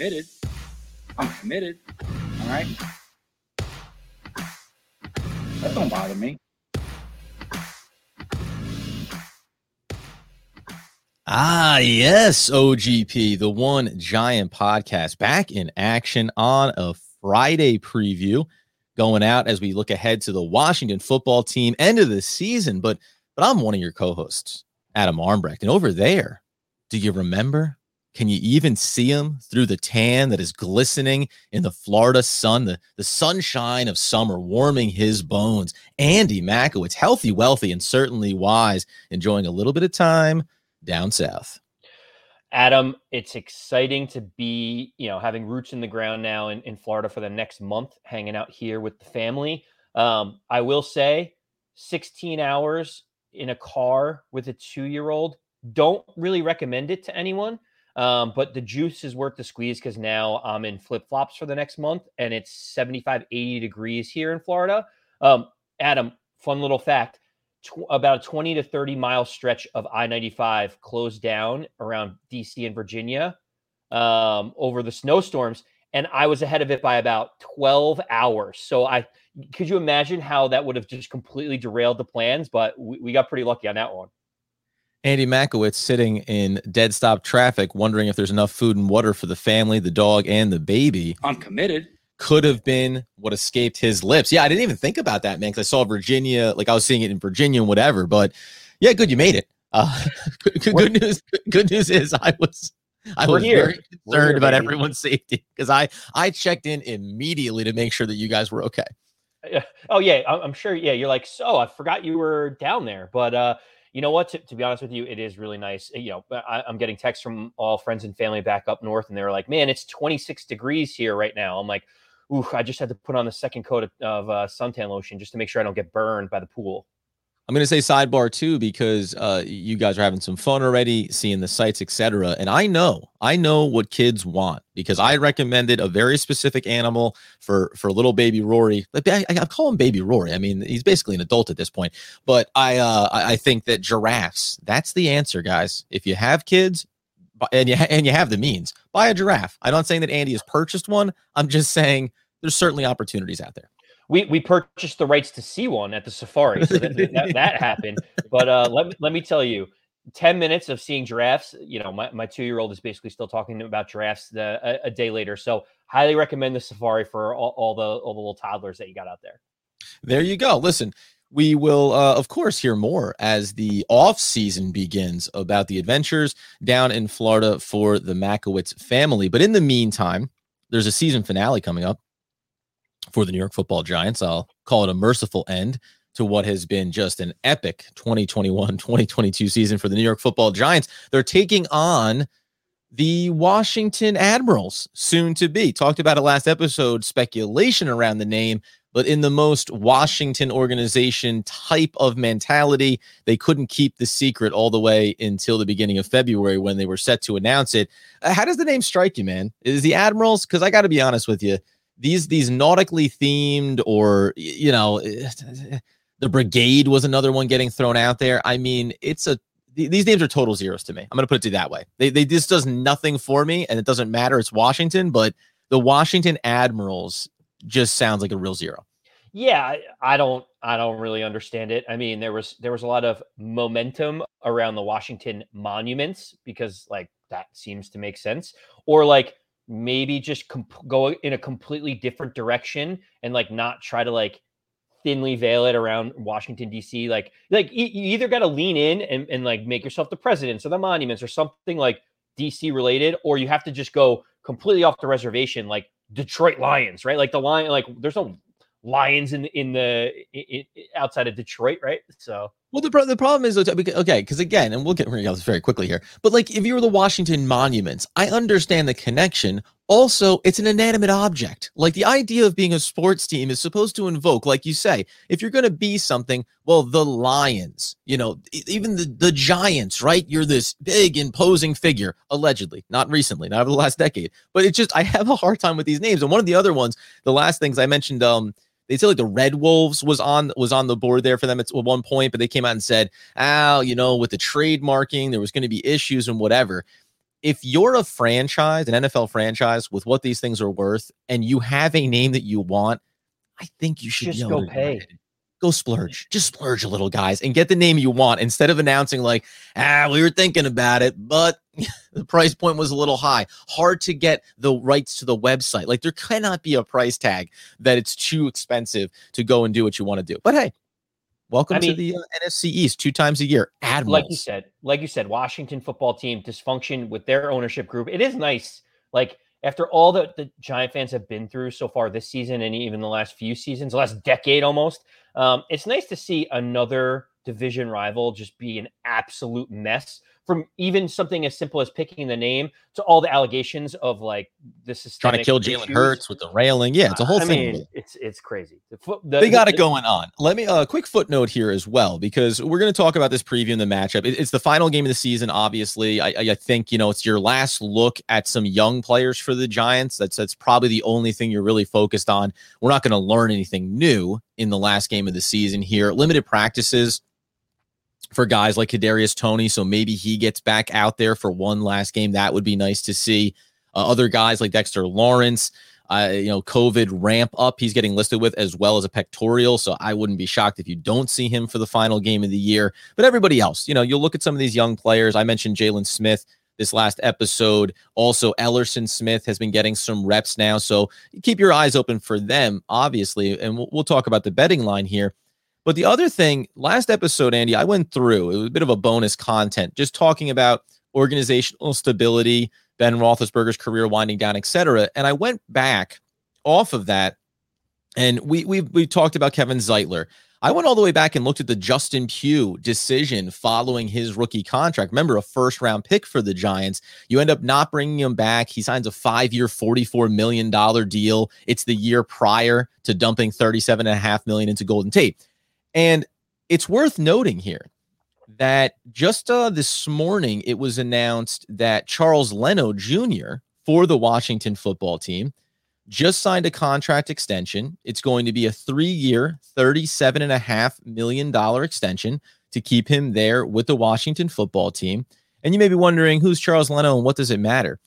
I'm committed. I'm committed. All right. That don't bother me. Ah, yes, OGP, the one giant podcast back in action on a Friday preview going out as we look ahead to the Washington football team end of the season. But but I'm one of your co-hosts, Adam Armbrecht. And over there, do you remember? Can you even see him through the tan that is glistening in the Florida sun, the, the sunshine of summer warming his bones? Andy Makowitz, healthy, wealthy, and certainly wise, enjoying a little bit of time down south. Adam, it's exciting to be, you know, having roots in the ground now in, in Florida for the next month, hanging out here with the family. Um, I will say 16 hours in a car with a two year old, don't really recommend it to anyone. Um, but the juice is worth the squeeze because now I'm in flip flops for the next month and it's 75, 80 degrees here in Florida. Um, Adam, fun little fact tw- about a 20 to 30 mile stretch of I 95 closed down around DC and Virginia um, over the snowstorms. And I was ahead of it by about 12 hours. So I could you imagine how that would have just completely derailed the plans? But we, we got pretty lucky on that one. Andy Makowitz sitting in dead stop traffic, wondering if there's enough food and water for the family, the dog, and the baby. I'm committed. Could have been what escaped his lips. Yeah, I didn't even think about that, man, because I saw Virginia, like I was seeing it in Virginia and whatever. But yeah, good, you made it. Uh, good, good news. Good news is I was I We're was here. very concerned here, about baby. everyone's safety because I I checked in immediately to make sure that you guys were okay. Yeah. Oh yeah, I'm sure. Yeah, you're like, so I forgot you were down there, but uh, you know what? To, to be honest with you, it is really nice. You know, I, I'm getting texts from all friends and family back up north, and they were like, "Man, it's 26 degrees here right now." I'm like, "Ooh, I just had to put on the second coat of, of uh, suntan lotion just to make sure I don't get burned by the pool." I'm going to say sidebar too because uh, you guys are having some fun already, seeing the sights, etc. And I know, I know what kids want because I recommended a very specific animal for for little baby Rory. I, I call him baby Rory. I mean, he's basically an adult at this point. But I uh, I think that giraffes. That's the answer, guys. If you have kids. And you and you have the means, buy a giraffe. I'm not saying that Andy has purchased one. I'm just saying there's certainly opportunities out there. We we purchased the rights to see one at the safari, so that, that, that happened. But uh, let me let me tell you, ten minutes of seeing giraffes. You know, my, my two year old is basically still talking about giraffes the, a, a day later. So highly recommend the safari for all, all the all the little toddlers that you got out there. There you go. Listen, we will, uh, of course, hear more as the off season begins about the adventures down in Florida for the Makowitz family. But in the meantime, there's a season finale coming up for the New York Football Giants. I'll call it a merciful end to what has been just an epic 2021 2022 season for the New York Football Giants. They're taking on the Washington Admirals, soon to be. Talked about it last episode, speculation around the name, but in the most Washington organization type of mentality, they couldn't keep the secret all the way until the beginning of February when they were set to announce it. Uh, How does the name strike you, man? Is the Admirals? Because I got to be honest with you, these these nautically themed or you know, eh, the Brigade was another one getting thrown out there. I mean, it's a these names are total zeros to me. I'm going to put it to that way. They, they this does nothing for me, and it doesn't matter. It's Washington, but the Washington Admirals just sounds like a real zero. Yeah, I don't I don't really understand it. I mean, there was there was a lot of momentum around the Washington monuments because like that seems to make sense or like maybe just comp- go in a completely different direction and like not try to like thinly veil it around Washington DC like like you either got to lean in and, and like make yourself the presidents or the monuments or something like DC related or you have to just go completely off the reservation like Detroit Lions, right? Like the lion like there's no lions in in the i i outside of Detroit, right? So Well, the, pro- the problem is, okay, because- again, and we'll get rid of this very quickly here, but like if you were the Washington monuments, I understand the connection. Also, it's an inanimate object. Like the idea of being a sports team is supposed to invoke, like you say, if you're going to be something, well, the Lions, you know, even the, the Giants, right? You're this big, imposing figure, allegedly, not recently, not over the last decade. But it's just, I have a hard time with these names. And one of the other ones, the last things I mentioned, um, they said like the Red Wolves was on was on the board there for them at one point, but they came out and said, "Oh, you know, with the trademarking, there was going to be issues and whatever." if you're a franchise, an NFL franchise with what these things are worth, and you have a name that you want, I think you should just go pay. Go splurge, just splurge a little, guys, and get the name you want instead of announcing like, ah, we were thinking about it, but the price point was a little high. Hard to get the rights to the website. Like there cannot be a price tag that it's too expensive to go and do what you want to do. But hey, welcome I mean, to the uh, NFC East two times a year. Admirals. Like you said, like you said, Washington football team dysfunction with their ownership group. It is nice, like after all that the Giant fans have been through so far this season and even the last few seasons, last decade almost, um, it's nice to see another division rival just be an absolute mess from even something as simple as picking the name to all the allegations of like this is trying to kill Jalen Hurts with the railing. Yeah, it's a whole I thing. Mean, it's it's crazy. The foot, the, they got the, it going on. Let me a uh, quick footnote here as well because we're going to talk about this preview in the matchup. It, it's the final game of the season. Obviously, I, I think you know it's your last look at some young players for the Giants. That's that's probably the only thing you're really focused on. We're not going to learn anything new in the last game of the season here. Limited practices for guys like Kadarius Toney. So maybe he gets back out there for one last game. That would be nice to see. Uh, other guys like Dexter Lawrence, uh, you know, COVID ramp up. He's getting listed with as well as a pectoral. So I wouldn't be shocked if you don't see him for the final game of the year. But everybody else, you know, you'll look at some of these young players. I mentioned Jalen Smith this last episode. Also, Elerson Smith has been getting some reps now. So keep your eyes open for them, obviously. And we'll, we'll talk about the betting line here. But the other thing, last episode, Andy, I went through, it was a bit of a bonus content, just talking about organizational stability, Ben Roethlisberger's career winding down, etc. And I went back off of that, and we we we talked about Kevin Zeitler. I went all the way back and looked at the Justin Pugh decision following his rookie contract. Remember, a first round pick for the Giants. You end up not bringing him back. He signs a five year, $44 million deal. It's the year prior to dumping 37.5 million into Golden Tate. And it's worth noting here that just uh, this morning it was announced that Charles Leno Jr. for the Washington football team just signed a contract extension. It's going to be a three year, $37.5 million extension to keep him there with the Washington football team. And you may be wondering who's Charles Leno and what does it matter?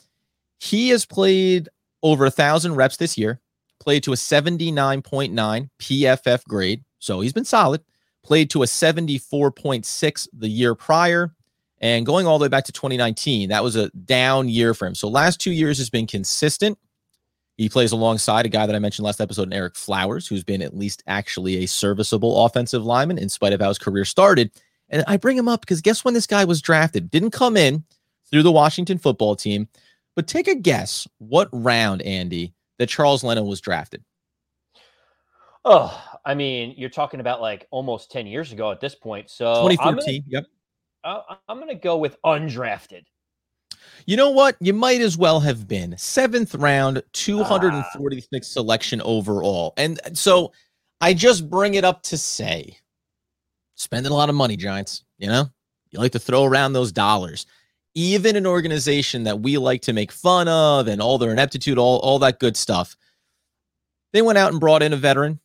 He has played over a thousand reps this year, played to a 79.9 PFF grade, so he's been solid. Played to a 74.6 the year prior. And going all the way back to 2019, that was a down year for him. So last two years has been consistent. He plays alongside a guy that I mentioned last episode, Ereck Flowers, who's been at least actually a serviceable offensive lineman in spite of how his career started. And I bring him up because guess when this guy was drafted? Didn't come in through the Washington football team, but take a guess what round, Andy, that Charles Leno was drafted. Oh, I mean, you're talking about like almost 10 years ago at this point. So 2014. yep. I'm going to go with undrafted. You know what? You might as well have been seventh round, 246 ah. selection overall. And so I just bring it up to say, spending a lot of money, Giants. You know, you like to throw around those dollars. Even an organization that we like to make fun of and all their ineptitude, all, all that good stuff. They went out and brought in a veteran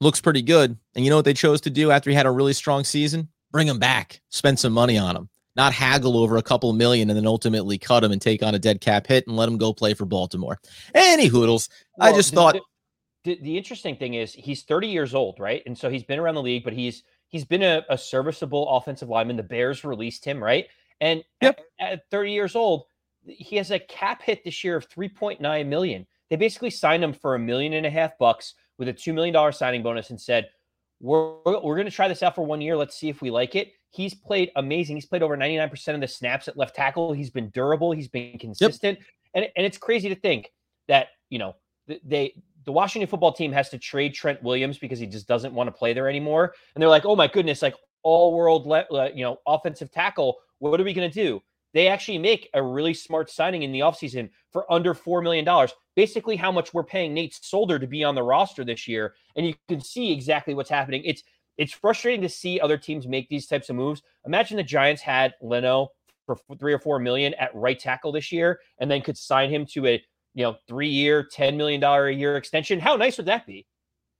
looks pretty good. And you know what they chose to do after he had a really strong season? Bring him back, spend some money on him, not haggle over a couple million and then ultimately cut him and take on a dead cap hit and let him go play for Baltimore. Any hoodles. Well, I just the, thought. The, the, interesting thing is he's 30 years old, right? And so he's been around the league, but he's he's been a, a serviceable offensive lineman. The Bears released him, right? And yep. at, at 30 years old, he has a cap hit this year of 3.9 million. They basically signed him for a million and a half bucks with a $2 million signing bonus and said, we're, we're going to try this out for one year. Let's see if we like it. He's played amazing. He's played over 99% of the snaps at left tackle. He's been durable. He's been consistent. Yep. And, and it's crazy to think that, you know, they, the Washington football team has to trade Trent Williams because he just doesn't want to play there anymore. And they're like, oh my goodness, like all world, le- you know, offensive tackle. What are we going to do? They actually make a really smart signing in the offseason for under $4 million basically how much we're paying Nate Solder to be on the roster this year. And you can see exactly what's happening. It's it's frustrating to see other teams make these types of moves. Imagine the Giants had Leno for three or four million at right tackle this year, and then could sign him to a you know three year, ten million dollar a year extension. How nice would that be?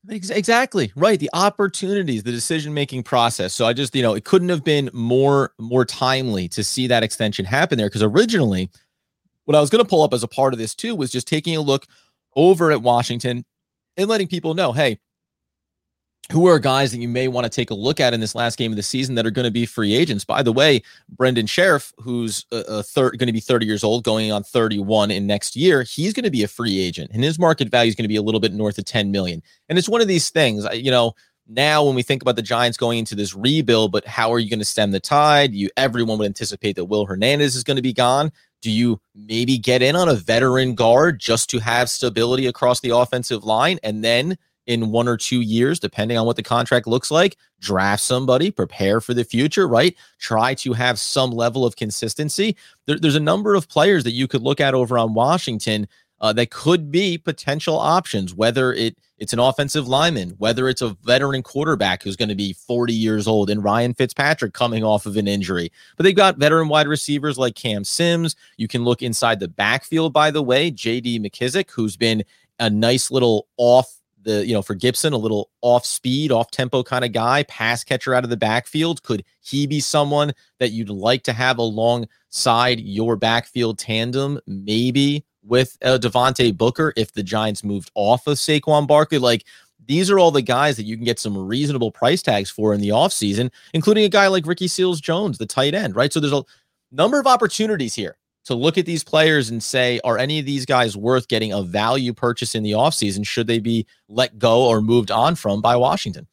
Exactly right. The opportunities, the decision making process. So I just, you know, it couldn't have been more more timely to see that extension happen there because originally what I was going to pull up as a part of this too was just taking a look over at Washington and letting people know, hey, who are guys that you may want to take a look at in this last game of the season that are going to be free agents? By the way, Brandon Scherff, who's a, a third going to be 30 years old, going on 31 in next year, he's going to be a free agent, and his market value is going to be a little bit north of 10 million. And it's one of these things, you know. Now, when we think about the Giants going into this rebuild, but how are you going to stem the tide? You everyone would anticipate that Will Hernandez is going to be gone. Do you maybe get in on a veteran guard just to have stability across the offensive line and then in one or two years, depending on what the contract looks like, draft somebody, prepare for the future, right? Try to have some level of consistency. There, there's a number of players that you could look at over on Washington uh, that could be potential options, whether it it's an offensive lineman, whether it's a veteran quarterback who's going to be 40 years old, and Ryan Fitzpatrick coming off of an injury. But they've got veteran wide receivers like Cam Sims. You can look inside the backfield, by the way, J.D. McKissic, who's been a nice little off the you know for Gibson a little off speed, off tempo kind of guy, pass catcher out of the backfield. Could he be someone that you'd like to have alongside your backfield tandem? Maybe with uh, Devontae Booker if the Giants moved off of Saquon Barkley. Like these are all the guys that you can get some reasonable price tags for in the offseason, including a guy like Ricky Seals Jones, the tight end, right? So there's a number of opportunities here to look at these players and say, are any of these guys worth getting a value purchase in the offseason? Should they be let go or moved on from by Washington?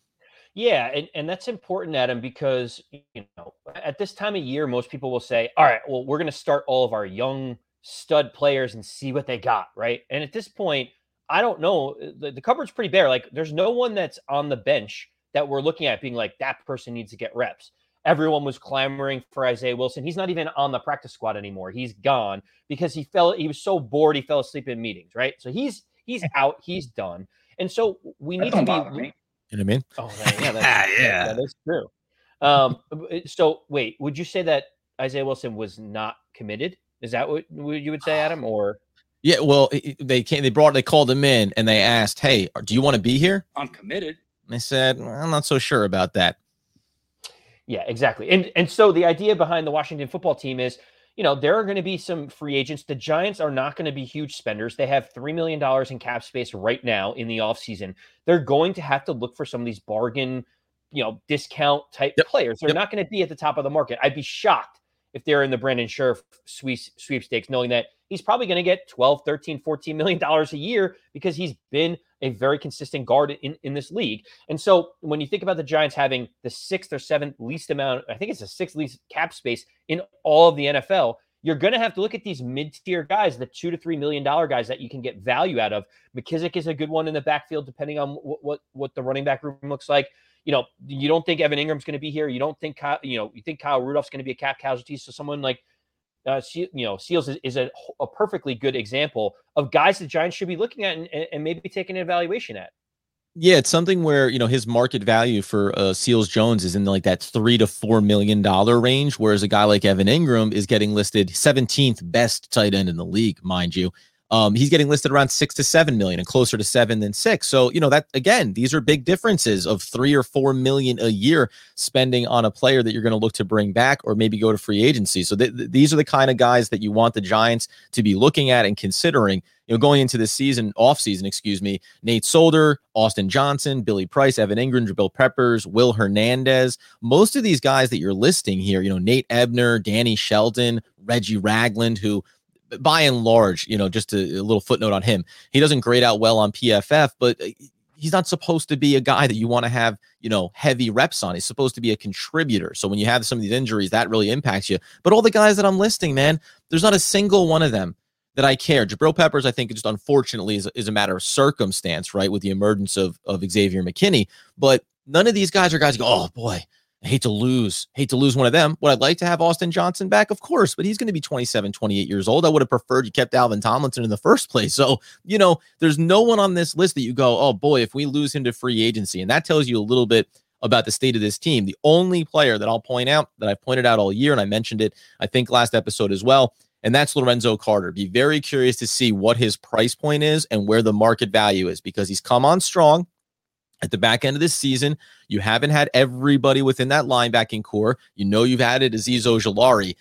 Yeah, and, and that's important, Adam, because you know at this time of year, most people will say, "All right, well, we're going to start all of our young stud players and see what they got." Right, and at this point, I don't know. The, the cupboard's pretty bare. Like, there's no one that's on the bench that we're looking at being like that person needs to get reps everyone was clamoring for Isaiah Wilson. He's not even on the practice squad anymore. He's gone because he fell he was so bored he fell asleep in meetings, right? So he's he's out, he's done. And so we need to be You know what I mean? Oh yeah, that's, yeah, that is true. Um, so wait, would you say that Isaiah Wilson was not committed? Is that what you would say, Adam? Or yeah, well, they came, they brought, they called him in and they asked, "Hey, do you want to be here?" I'm committed. And they said, "I'm not so sure about that." Yeah, exactly. And and so the idea behind the Washington football team is, you know, there are going to be some free agents. The Giants are not going to be huge spenders. They have $3 million in cap space right now in the offseason. They're going to have to look for some of these bargain, you know, discount type yep. players. They're yep. not going to be at the top of the market. I'd be shocked if they're in the Brandon Scherff sweepstakes, knowing that he's probably going to get 12, 13, 14 million dollars a year because he's been a very consistent guard in, in this league. And so when you think about the Giants having the sixth or seventh least amount, I think it's the sixth least cap space in all of the NFL, you're going to have to look at these mid-tier guys, the two to three million dollar guys that you can get value out of. McKissic is a good one in the backfield, depending on what what, what the running back room looks like. You know, you don't think Evan Engram's going to be here. You don't think Kyle, you know, you think Kyle Rudolph's going to be a cap casualty. So someone like uh, you know, Seals is, is a, a, perfectly good example of guys the Giants should be looking at and, and, maybe taking an evaluation at. Yeah, it's something where you know his market value for uh, Seals Jones is in like that three to four million dollar range, whereas a guy like Evan Engram is getting listed 17th best tight end in the league, mind you. Um, he's getting listed around six to seven million and closer to seven than six. So, you know, that again, these are big differences of three or four million a year spending on a player that you're going to look to bring back or maybe go to free agency. So, th- th- these are the kind of guys that you want the Giants to be looking at and considering. You know, going into this season, off season, excuse me, Nate Solder, Austin Johnson, Billy Price, Evan Engram, Jabril Peppers, Will Hernandez. Most of these guys that you're listing here, you know, Nate Ebner, Danny Shelton, Reggie Ragland, who by and large, you know, just a, a, little footnote on him. He doesn't grade out well on PFF, but uh, he's not supposed to be a guy that you want to have, you know, heavy reps on. He's supposed to be a contributor. So when you have some of these injuries, that really impacts you. But all the guys that I'm listing, man, there's not a single one of them that I care. Jabril Peppers, I think, just unfortunately is, is a matter of circumstance, right, with the emergence of of Xavier McKinney. But none of these guys are guys go, oh boy, I hate to lose, hate to lose one of them. Would I like to have Austin Johnson back? Of course, but he's going to be 27, 28 years old. I would have preferred you kept Dalvin Tomlinson in the first place. So, you know, there's no one on this list that you go, oh boy, if we lose him to free agency. And that tells you a little bit about the state of this team. The only player that I'll point out that I've pointed out all year, and I mentioned it, I think, last episode as well, and that's Lorenzo Carter. Be very curious to see what his price point is and where the market value is because he's come on strong at the back end of this season. You haven't had everybody within that linebacking core. You know you've added Azeez Ojulari.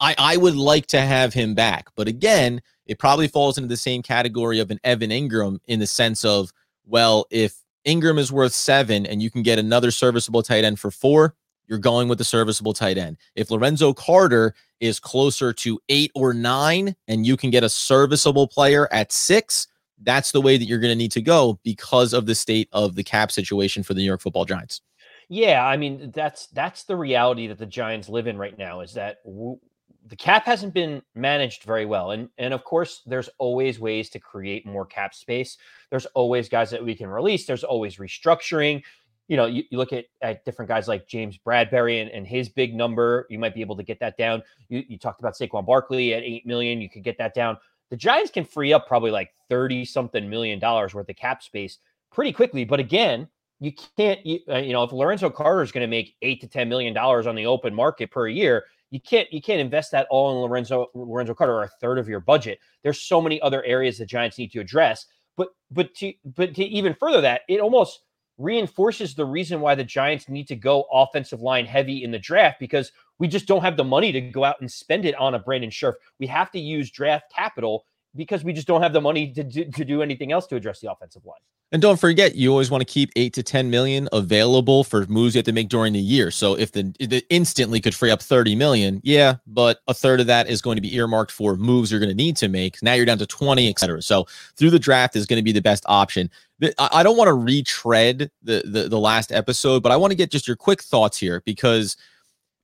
I, I would like to have him back. But again, it probably falls into the same category of an Evan Engram in the sense of, well, if Engram is worth seven and you can get another serviceable tight end for four, you're going with the serviceable tight end. If Lorenzo Carter is closer to eight or nine and you can get a serviceable player at six, that's the way that you're going to need to go because of the state of the cap situation for the New York football giants. Yeah, I mean that's that's the reality that the Giants live in right now is that w- the cap hasn't been managed very well. And and of course, there's always ways to create more cap space. There's always guys that we can release. There's always restructuring. You know, you, you look at, at different guys like James Bradberry and, and his big number. You might be able to get that down. You, you talked about Saquon Barkley at eight million. You could get that down. The Giants can free up probably like 30 something million dollars worth of cap space pretty quickly. But again, you can't, you, uh, you know, if Lorenzo Carter is going to make eight to 10 million dollars on the open market per year, you can't you can't invest that all in Lorenzo Lorenzo Carter or a third of your budget. There's so many other areas the Giants need to address. But but to but to even further that, it almost reinforces the reason why the Giants need to go offensive line heavy in the draft because we just don't have the money to go out and spend it on a Brandon Scherff. We have to use draft capital because we just don't have the money to do, to do anything else to address the offensive line. And don't forget, you always want to keep eight to 10 million available for moves you have to make during the year. So if the, the instantly could free up 30 million, yeah, but a third of that is going to be earmarked for moves you're going to need to make. Now you're down to 20, etc. So through the draft is going to be the best option. I don't want to retread the, the, the last episode, but I want to get just your quick thoughts here because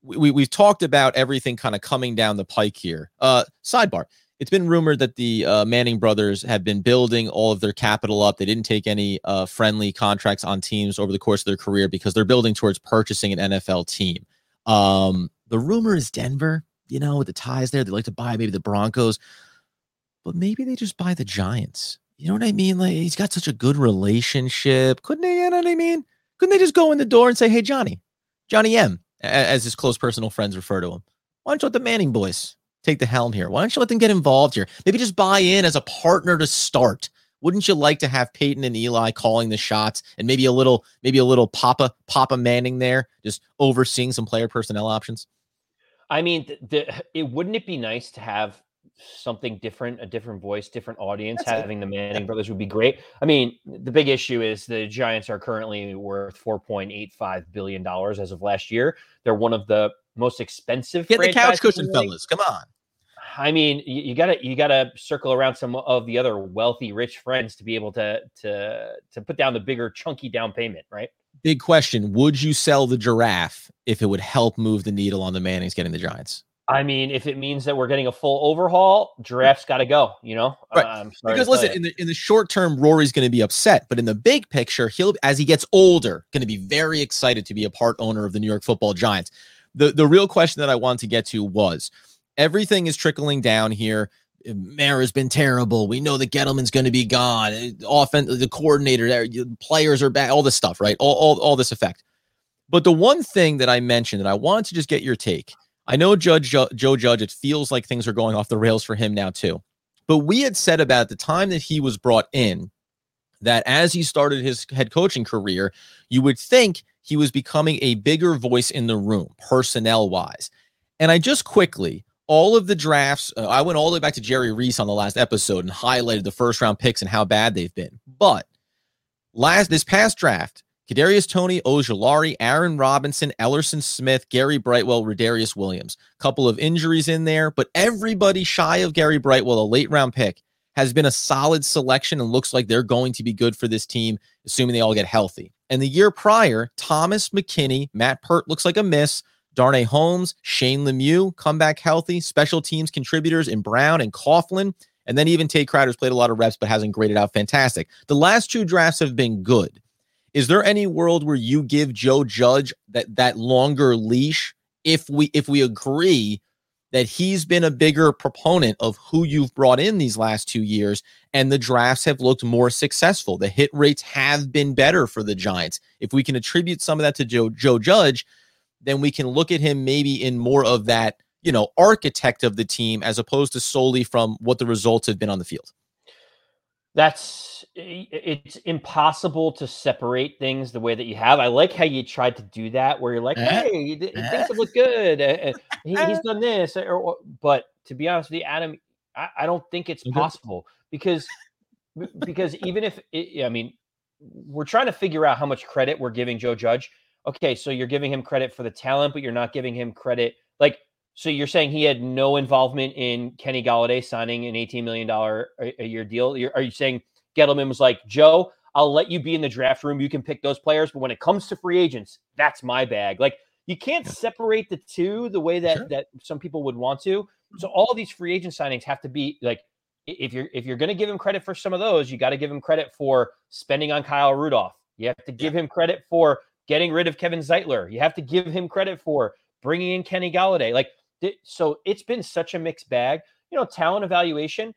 we, we've talked about everything kind of coming down the pike here. Uh, sidebar it's been rumored that the uh, Manning brothers have been building all of their capital up. They didn't take any uh, friendly contracts on teams over the course of their career because they're building towards purchasing an NFL team. Um, the rumor is Denver, you know, with the ties there, they like to buy maybe the Broncos, but maybe they just buy the Giants. You know what I mean? Like he's got such a good relationship. Couldn't they? You know what I mean? Couldn't they just go in the door and say, "Hey, Johnny, Johnny M," as his close personal friends refer to him? Why don't you let the Manning boys take the helm here? Why don't you let them get involved here? Maybe just buy in as a partner to start. Wouldn't you like to have Peyton and Eli calling the shots and maybe a little, maybe a little Papa Papa Manning there, just overseeing some player personnel options? I mean, the, the, it wouldn't it be nice to have something different, a different voice, different audience. That's having it. the Manning brothers would be great. I mean, the big issue is the Giants are currently worth four point eight five billion dollars as of last year. They're one of the most expensive. Get the couch cushion, fellas. Come on. I mean, you, you, gotta you gotta circle around some of the other wealthy, rich friends to be able to to to put down the bigger, chunky down payment, right? Big question: Would you sell the giraffe if it would help move the needle on the Mannings getting the Giants? I mean, if it means that we're getting a full overhaul, giraffe's got to go. You know, right? Um, because listen, in the in the short term, Rory's going to be upset, but in the big picture, he'll as he gets older, going to be very excited to be a part owner of the New York Football Giants. The the real question that I wanted to get to was everything is trickling down here. Mara's been terrible. We know that Gettleman's going to be gone. Often the coordinator, there players are back. All this stuff, right? All, all all this effect. But the one thing that I mentioned that I wanted to just get your take. I know Judge Joe Judge. It feels like things are going off the rails for him now too. But we had said about the time that he was brought in that as he started his head coaching career, you would think he was becoming a bigger voice in the room, personnel wise. And I just quickly all of the drafts, uh, I went all the way back to Jerry Reese on the last episode and highlighted the first round picks and how bad they've been. But last this past draft, Kadarius Toney, Ojulari, Aaron Robinson, Elerson Smith, Gary Brightwell, Rodarius Williams. Couple of injuries in there, but everybody shy of Gary Brightwell, a late round pick, has been a solid selection and looks like they're going to be good for this team, assuming they all get healthy. And the year prior, Thomas McKinney, Matt Peart looks like a miss. Darnay Holmes, Shane Lemieux come back healthy, special teams contributors in Brown and Coughlin. And then even Tae Crowder's played a lot of reps, but hasn't graded out fantastic. The last two drafts have been good. Is there any world where you give Joe Judge that that longer leash if we if we agree that he's been a bigger proponent of who you've brought in these last two years and the drafts have looked more successful. The hit rates have been better for the Giants. If we can attribute some of that to Joe Joe Judge, then we can look at him maybe in more of that, you know, architect of the team as opposed to solely from what the results have been on the field. That's it's impossible to separate things the way that you have. I like how you tried to do that, where you're like, Eh? "Hey, th- Eh? things have looked good. uh, he, he's done this," or, or- but to be honest with you, Adam, I, I don't think it's possible because because even if it, I mean, we're trying to figure out how much credit we're giving Joe Judge. Okay, so you're giving him credit for the talent, but you're not giving him credit like. So you're saying he had no involvement in Kenny Golladay signing an 18 million dollar a year deal? You're, are you saying Gettleman was like, Joe, I'll let you be in the draft room. You can pick those players, but when it comes to free agents, that's my bag. Like you can't separate the two the way that Sure. that some people would want to. Hmm. So all these free agent signings have to be like if you're if you're going to give him credit for some of those, you got to give him credit for spending on Kyle Rudolph. You have to give him credit for getting rid of Kevin Zeitler. You have to give him credit for bringing in Kenny Golladay. Like so, it's been such a mixed bag. You know, talent evaluation.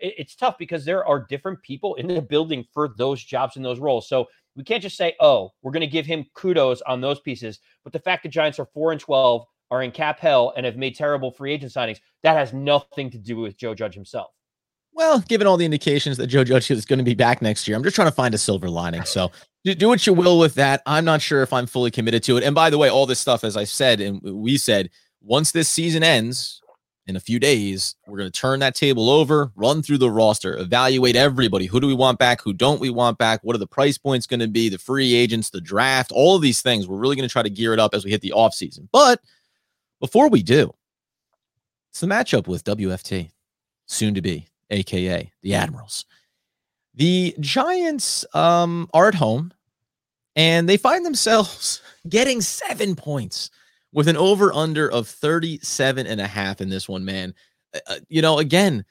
It's tough because there are different people in the building for those jobs and those roles. So we can't just say, "Oh, we're going to give him kudos on those pieces." But the fact the Giants are four and twelve, are in cap hell, and have made terrible free agent signings, that has nothing to do with Joe Judge himself. Well, given all the indications that Joe Judge is going to be back next year, I'm just trying to find a silver lining. So do, do what you will with that. I'm not sure if I'm fully committed to it. And by the way, all this stuff, as I said, and we said, once this season ends in a few days, we're going to turn that table over, run through the roster, evaluate everybody. Who do we want back? Who don't we want back? What are the price points going to be? The free agents, the draft, all of these things. We're really going to try to gear it up as we hit the offseason. But before we do, it's the matchup with WFT, soon to be, aka the Admirals. The Giants um, are at home and they find themselves getting seven points with an over under of 37 and a half in this one, man. Uh, uh, you know, again,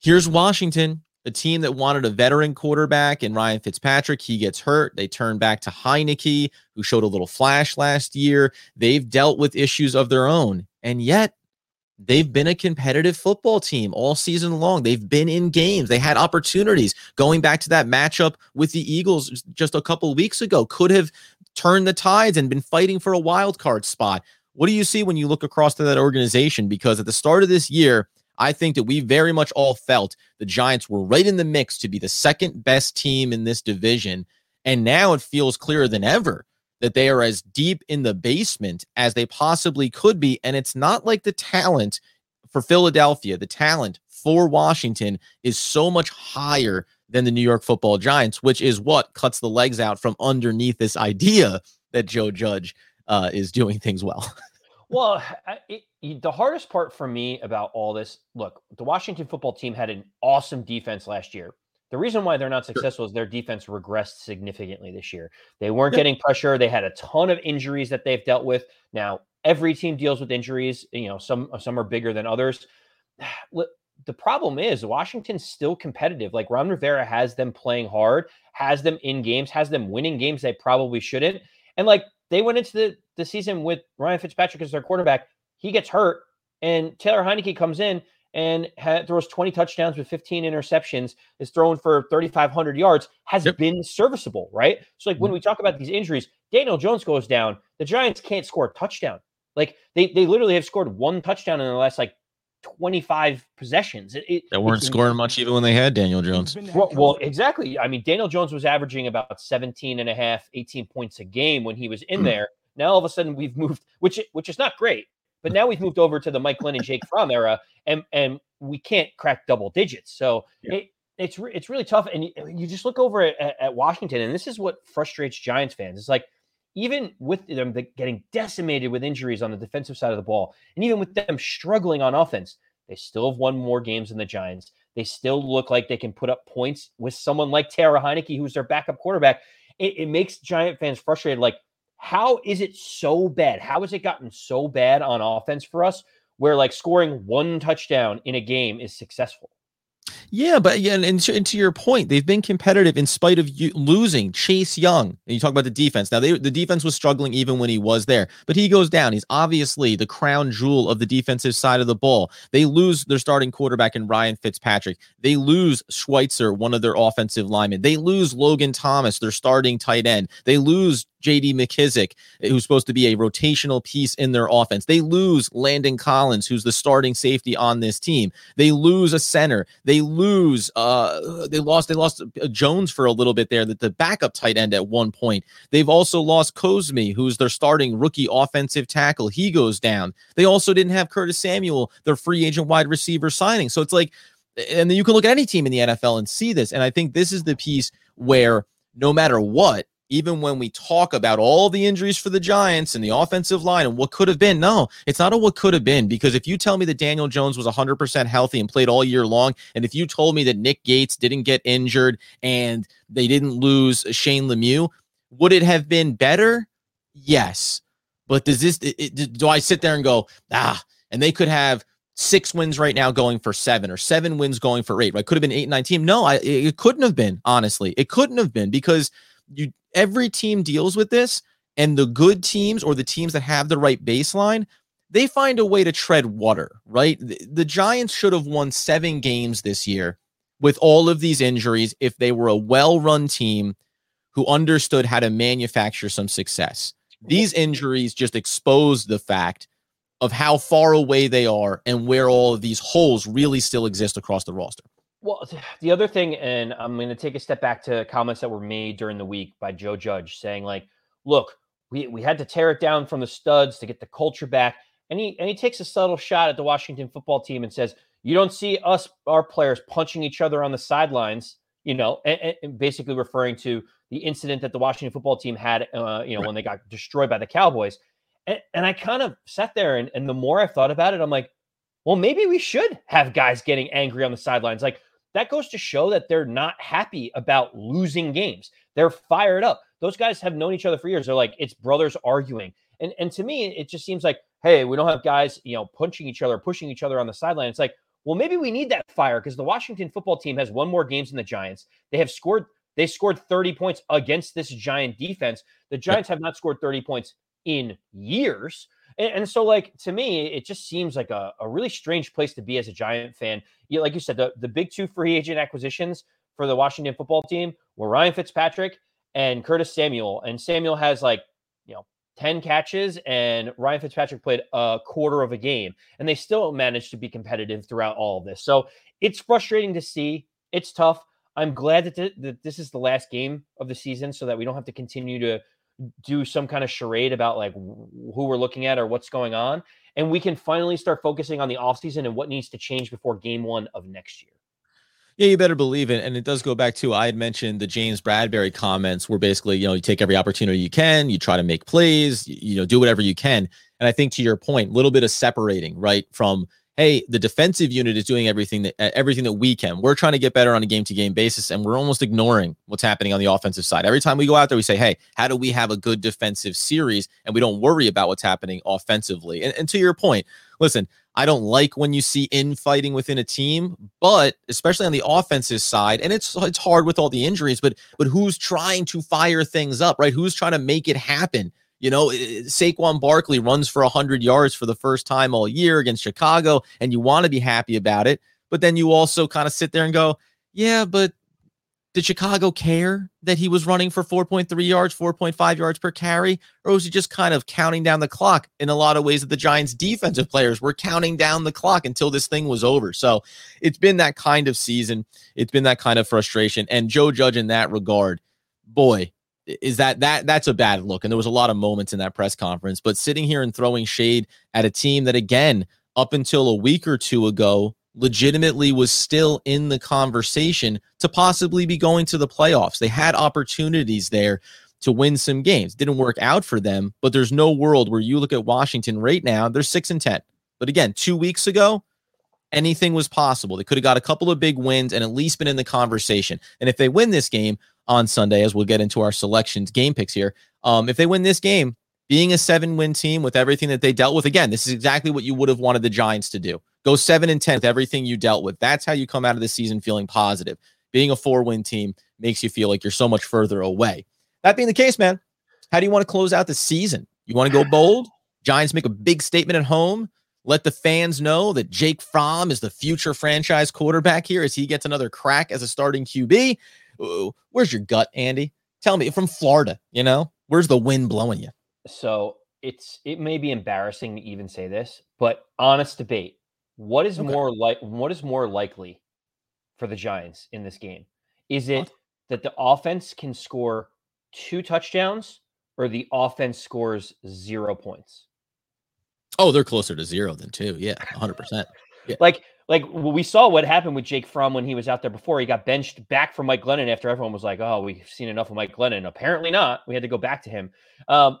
here's Washington, a team that wanted a veteran quarterback and Ryan Fitzpatrick. He gets hurt. They turn back to Heinicke, who showed a little flash last year. They've dealt with issues of their own. And yet, they've been a competitive football team all season long. They've been in games. They had opportunities going back to that matchup with the Eagles just a couple weeks ago, could have turned the tides and been fighting for a wild card spot. What do you see when you look across to that organization? Because at the start of this year, I think that we very much all felt the Giants were right in the mix to be the second best team in this division. And now it feels clearer than ever that they are as deep in the basement as they possibly could be. And it's not like the talent for Philadelphia, the talent for Washington is so much higher than the New York football Giants, which is what cuts the legs out from underneath this idea that Joe Judge uh, is doing things well. Well, it, the hardest part for me about all this look, the Washington football team had an awesome defense last year. The reason why they're not successful is their defense regressed significantly this year. They weren't Yeah. getting pressure. They had a ton of injuries that they've dealt with. Now, every team deals with injuries. You know, some uh, some are bigger than others. The problem is Washington's still competitive. Like Ron Rivera has them playing hard, has them in games, has them winning games they probably shouldn't. And like they went into the, the season with Ryan Fitzpatrick as their quarterback. He gets hurt, and Taylor Heinicke comes in and ha- throws 20 touchdowns with 15 interceptions, is thrown for 3,500 yards, has Yep. been serviceable, right? So, like when mm-hmm. we talk about these injuries, Daniel Jones goes down. The Giants can't score a touchdown. Like they they literally have scored one touchdown in the last like 25 possessions. It, it- They weren't scoring much even when they had Daniel Jones. well, well, exactly. I mean, Daniel Jones was averaging about 17 and a half, 18 points a game when he was in hmm. there. Now all of a sudden we've moved, which which is not great, but now we've moved over to the Mike Glenn and Jake Fromm era, and and we can't crack double digits. So Yeah. it, it's re- it's really tough. And you, you just look over at, at, Washington, and this is what frustrates Giants fans. It's like even with them getting decimated with injuries on the defensive side of the ball, and even with them struggling on offense, they still have won more games than the Giants. They still look like they can put up points with someone like Tara Heinicke, who's their backup quarterback. It, it makes Giant fans frustrated. Like, how is it so bad? How has it gotten so bad on offense for us where like scoring one touchdown in a game is successful? Yeah, but yeah, and, and, to, and to your point, they've been competitive in spite of you losing Chase Young. And you talk about the defense. Now, they, the defense was struggling even when he was there, but he goes down. He's obviously the crown jewel of the defensive side of the ball. They lose their starting quarterback in Ryan Fitzpatrick. They lose Schweitzer, one of their offensive linemen. They lose Logan Thomas, their starting tight end. They lose JD McKissic, who's supposed to be a rotational piece in their offense. They lose Landon Collins, who's the starting safety on this team. They lose a center. They lose, uh, they lost, they lost uh, Jones for a little bit there, that the backup tight end at one point. They've also lost Cosmi, who's their starting rookie offensive tackle. He goes down. They also didn't have Curtis Samuel, their free agent wide receiver signing. So it's like, and then you can look at any team in the NFL and see this. And I think this is the piece where no matter what, even when we talk about all the injuries for the Giants and the offensive line and what could have been, no, it's not a what could have been. Because if you tell me that Daniel Jones was 100% healthy and played all year long, and if you told me that Nick Gates didn't get injured and they didn't lose Shane Lemieux, would it have been better? Yes. But does this, it, it, do I sit there and go, ah, and they could have six wins right now going for seven or seven wins going for eight right could have been eight and nine team no i it couldn't have been honestly it couldn't have been because you every team deals with this and the good teams or the teams that have the right baseline they find a way to tread water right the, the giants should have won seven games this year with all of these injuries if they were a well-run team who understood how to manufacture some success these injuries just expose the fact of how far away they are and where all of these holes really still exist across the roster. Well, the other thing, and I'm going to take a step back to comments that were made during the week by Joe Judge saying, like, look, we, we had to tear it down from the studs to get the culture back. And he, and he takes a subtle shot at the Washington football team and says, You don't see us, our players, punching each other on the sidelines, you know, and, and basically referring to the incident that the Washington football team had, uh, you know, right. when they got destroyed by the Cowboys. And, and I kind of sat there and, and the more I thought about it, I'm like, well, maybe we should have guys getting angry on the sidelines. Like that goes to show that they're not happy about losing games. They're fired up. Those guys have known each other for years. They're like, it's brothers arguing. And and to me, it just seems like, hey, we don't have guys, you know, punching each other, pushing each other on the sideline. It's like, well, maybe we need that fire because the Washington football team has won more games than the Giants. They have scored, they scored 30 points against this giant defense. The Giants have not scored 30 points in years. And, and, so, like to me, it just seems like a, a really strange place to be as a Giant fan. You, like you said, the, the big two free agent acquisitions for the Washington football team were Ryan Fitzpatrick and Curtis Samuel. And Samuel has like, you know, 10 catches, and Ryan Fitzpatrick played a quarter of a game. And they still managed to be competitive throughout all of this. So it's frustrating to see. It's tough. I'm glad that, th- that this is the last game of the season so that we don't have to continue to do some kind of charade about like who we're looking at or what's going on and we can finally start focusing on the offseason and what needs to change before game one of next year yeah, you better believe it. And it does go back to I had mentioned the James Bradberry comments where basically, you know, you take every opportunity you can, you try to make plays, you, know, do whatever you can. And I think to your point, a little bit of separating, right, from hey, the defensive unit is doing everything that everything that we can. We're trying to get better on a game to game basis, and we're almost ignoring what's happening on the offensive side. Every time we go out there, we say, hey, how do we have a good defensive series? And we don't worry about what's happening offensively. And, and to your point, listen, I don't like when you see infighting within a team, but especially on the offensive side, and it's it's hard with all the injuries, but but who's trying to fire things up, right? Who's trying to make it happen? You know, Saquon Barkley runs for 100 yards for the first time all year against Chicago, and you want to be happy about it. But then you also kind of sit there and go, yeah, but did Chicago care that he was running for 4.3 yards, 4.5 yards per carry? Or was he just kind of counting down the clock in a lot of ways that the Giants defensive players were counting down the clock until this thing was over? So it's been that kind of season. It's been that kind of frustration. And Joe Judge, in that regard, boy, is that that that's a bad look. And there was a lot of moments in that press conference but sitting here and throwing shade at a team that again up until a week or two ago legitimately was still in the conversation to possibly be going to the playoffs. They had opportunities there to win some games. Didn't work out for them but there's no world where you look at Washington right now they're 6 and 10 but again 2 weeks ago anything was possible they could have got a couple of big wins and at least been in the conversation and if they win this game on Sunday, as we'll get into our selections game picks here. Um, if they win this game, being a seven win team with everything that they dealt with, again, this is exactly what you would have wanted the Giants to do. Go seven and 10 with everything you dealt with. That's how you come out of the season feeling positive. Being a four win team makes you feel like you're so much further away. That being the case, man, how do you want to close out the season? You want to go bold? Giants make a big statement at home. Let the fans know that Jake Fromm is the future franchise quarterback here as he gets another crack as a starting QB where's your gut, Andy? Tell me from Florida, you know, Where's the wind blowing you? So it's it may be embarrassing to even say this, but honest debate. What is Okay. more like what is more likely for the Giants in this game? Is it that the offense can score two touchdowns or the offense scores zero points? Oh, they're closer to zero than two. Yeah, 100%. Like like we saw what happened with Jake Fromm when he was out there before. He got benched back from Mike Glennon after everyone was like, "Oh, we've seen enough of Mike Glennon." Apparently not. We had to go back to him. Um,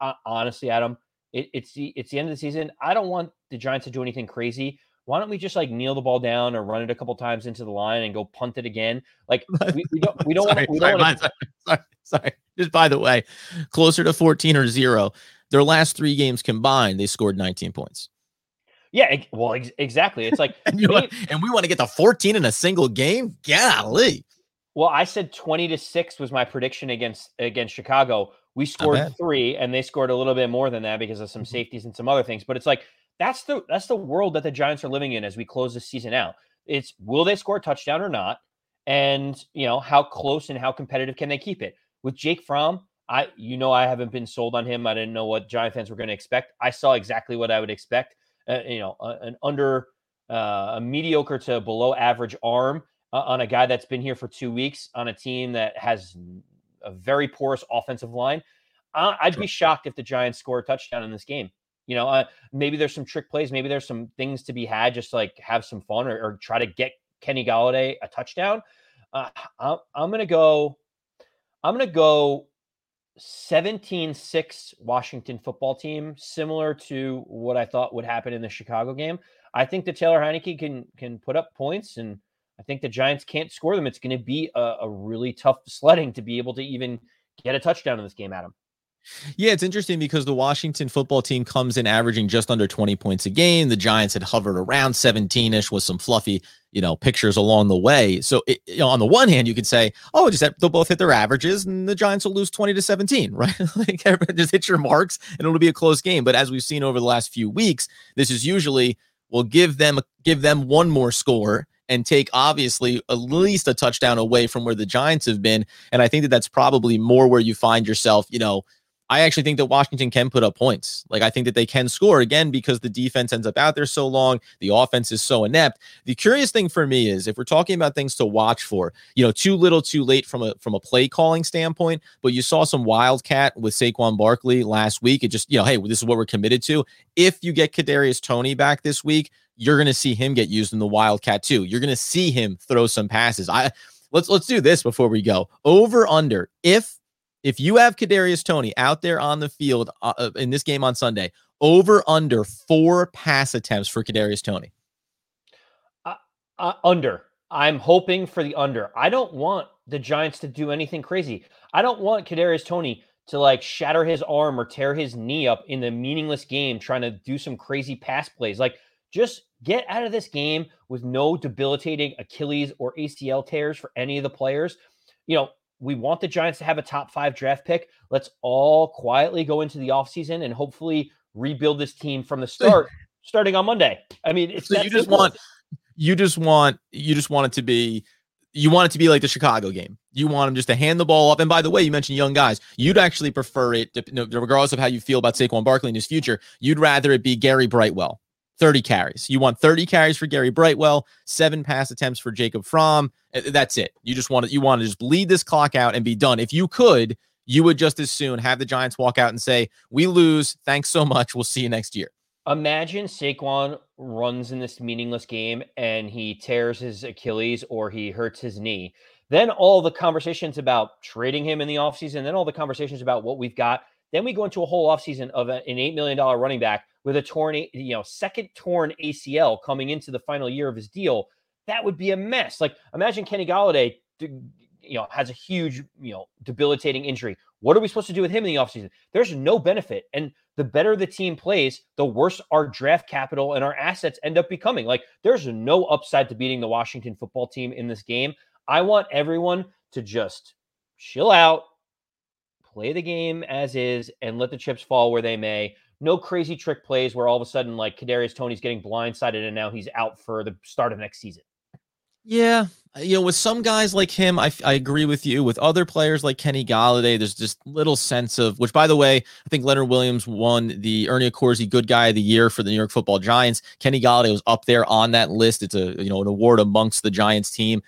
uh, honestly, Adam, it, it's the it's the end of the season. I don't want the Giants to do anything crazy. Why don't we just like kneel the ball down or run it a couple times into the line and go punt it again? Like we, we don't we don't sorry, want we sorry, don't want sorry, sorry, sorry. Just by the way, closer to 14 or zero. Their last three games combined, they scored 19 points. yeah. Well, ex- exactly. It's like And, and we want to get to 14 in a single game? Golly. Well, I said 20 to 6 was my prediction against against Chicago. We scored 3 and they scored a little bit more than that because of some Mhm. safeties and some other things. But it's like that's the that's the world that the Giants are living in as we close the season out. It's will they score a touchdown or not? And, you know, how close and how competitive can they keep it? With Jake Fromm, I you know I haven't been sold on him. I didn't know what Giant fans were going to expect. I saw exactly what I would expect. Uh, you know, a- an under uh, a mediocre to below average arm uh, on a guy that's been here for two weeks on a team that has a very porous offensive line. Uh, I'd be shocked if the Giants score a touchdown in this game. You know, uh, maybe there's some trick plays, maybe there's some things to be had, just like have some fun or, or try to get Kenny Golladay a touchdown. Uh, I'm, I'm gonna go. I'm gonna go 17-6 Washington football team, similar to what I thought would happen in the Chicago game. I think that Taylor Heinicke can can put up points, and I think the Giants can't score them. It's going to be a, a really tough sledding to be able to even get a touchdown in this game, Adam. Yeah, it's interesting because the Washington football team comes in averaging just under 20 points a game. The Giants had hovered around 17 ish with some fluffy, you know, pictures along the way. So, it, you know, on the one hand, you could say, oh, just they'll both hit their averages and the Giants will lose 20 to 17, right? like, just hit your marks and it'll be a close game. But as we've seen over the last few weeks, this is usually will give them give them one more score and take obviously at least a touchdown away from where the Giants have been. And I think that that's probably more where you find yourself, you know. I actually think that Washington can put up points. Like I think that they can score again because the defense ends up out there so long, the offense is so inept. The curious thing for me is if we're talking about things to watch for, you know, too little, too late from a from a play calling standpoint. But you saw some wildcat with Saquon Barkley last week. It just, you know, hey, this is what we're committed to. If you get Kadarius Toney back this week, you're going to see him get used in the wildcat too. You're going to see him throw some passes. I let's let's do this before we go. Over under if if you have Kadarius Toney out there on the field uh, uh, in this game on Sunday, over under four pass attempts for Kadarius Toney. Uh, under. I'm hoping for the under. I don't want the Giants to do anything crazy. I don't want Kadarius Toney to like shatter his arm or tear his knee up in the meaningless game trying to do some crazy pass plays. Like just get out of this game with no debilitating Achilles or ACL tears for any of the players. You know, we want the Giants to have a top 5 draft pick. Let's all quietly go into the offseason and hopefully rebuild this team from the start starting on Monday. I mean, it's So you just simple. want you just want you just want it to be you want it to be like the Chicago game. You want them just to hand the ball up. And by the way, you mentioned young guys. You'd actually prefer it, to, regardless of how you feel about Saquon Barkley in his future. You'd rather it be Gary Brightwell, 30 carries. You want 30 carries for Gary Brightwell, seven pass attempts for Jacob Fromm. That's it. You just want to you want to just bleed this clock out and be done. If you could, you would just as soon have the Giants walk out and say, "We lose. Thanks so much. We'll see you next year." Imagine Saquon runs in this meaningless game and he tears his Achilles or he hurts his knee. Then all the conversations about trading him in the offseason, then all the conversations about what we've got. Then we go into a whole offseason of an $8 million running back with a torn, you know, second torn ACL coming into the final year of his deal. That would be a mess. Like imagine Kenny Golladay, you know, has a huge, you know, debilitating injury. What are we supposed to do with him in the offseason? There's no benefit. And the better the team plays, the worse our draft capital and our assets end up becoming. Like there's no upside to beating the Washington football team in this game. I want everyone to just chill out, play the game as is, and let the chips fall where they may. No crazy trick plays where all of a sudden, like Kadarius Toney's getting blindsided and now he's out for the start of next season. Yeah, uh, you know, with some guys like him, I, I agree with you. With other players like Kenny Golladay, there's just little sense of which, by the way, I think Leonard Williams won the Ernie Accorsi Good Guy of the Year for the New York Football Giants. Kenny Golladay was up there on that list. It's a you know an award amongst the Giants team.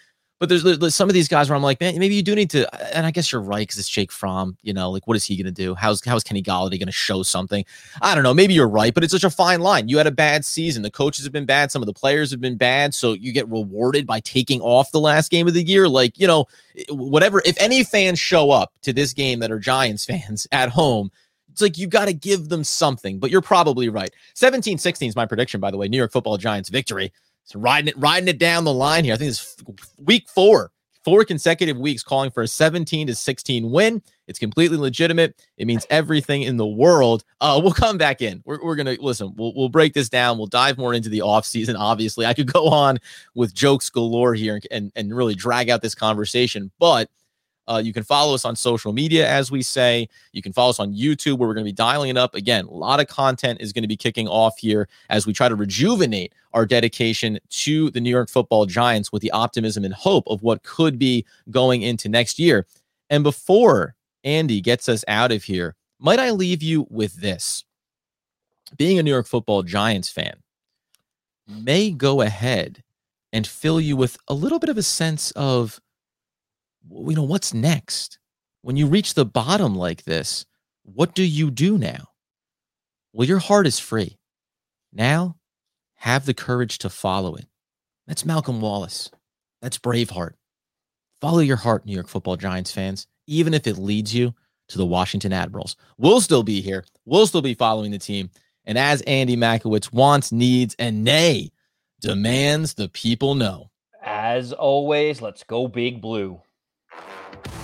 But there's, there's, some of these guys where I'm like, man, maybe you do need to. And I guess you're right because it's Jake Fromm. You know, like what is he going to do? How's how's Kenny Golladay going to show something? I don't know. Maybe you're right, but it's such a fine line. You had a bad season. The coaches have been bad. Some of the players have been bad. So you get rewarded by taking off the last game of the year. Like you know, whatever. If any fans show up to this game that are Giants fans at home, it's like you got to give them something, but you're probably right. 17 16 is my prediction, by the way. New York football Giants victory. So riding it, riding it down the line here. I think it's week four, four consecutive weeks calling for a 17 to 16 win. It's completely legitimate. It means everything in the world. Uh, we'll come back in. We're, we're gonna listen. We'll we'll break this down. We'll dive more into the off season. Obviously, I could go on with jokes galore here and and really drag out this conversation, but uh, you can follow us on social media, as we say. You can follow us on YouTube, where we're going to be dialing it up. Again, a lot of content is going to be kicking off here as we try to rejuvenate our dedication to the New York football giants with the optimism and hope of what could be going into next year. And before Andy gets us out of here, might I leave you with this? Being a New York football giants fan may go ahead and fill you with a little bit of a sense of you know, what's next? When you reach the bottom like this, what do you do now? Well, your heart is free. Now, have the courage to follow it. That's Malcolm Wallace. That's Braveheart. Follow your heart, New York football Giants fans, even if it leads you to the Washington Admirals. We'll still be here. We'll still be following the team. And as Andy Makowitz wants, needs, and nay, demands the people know. As always, let's go big blue you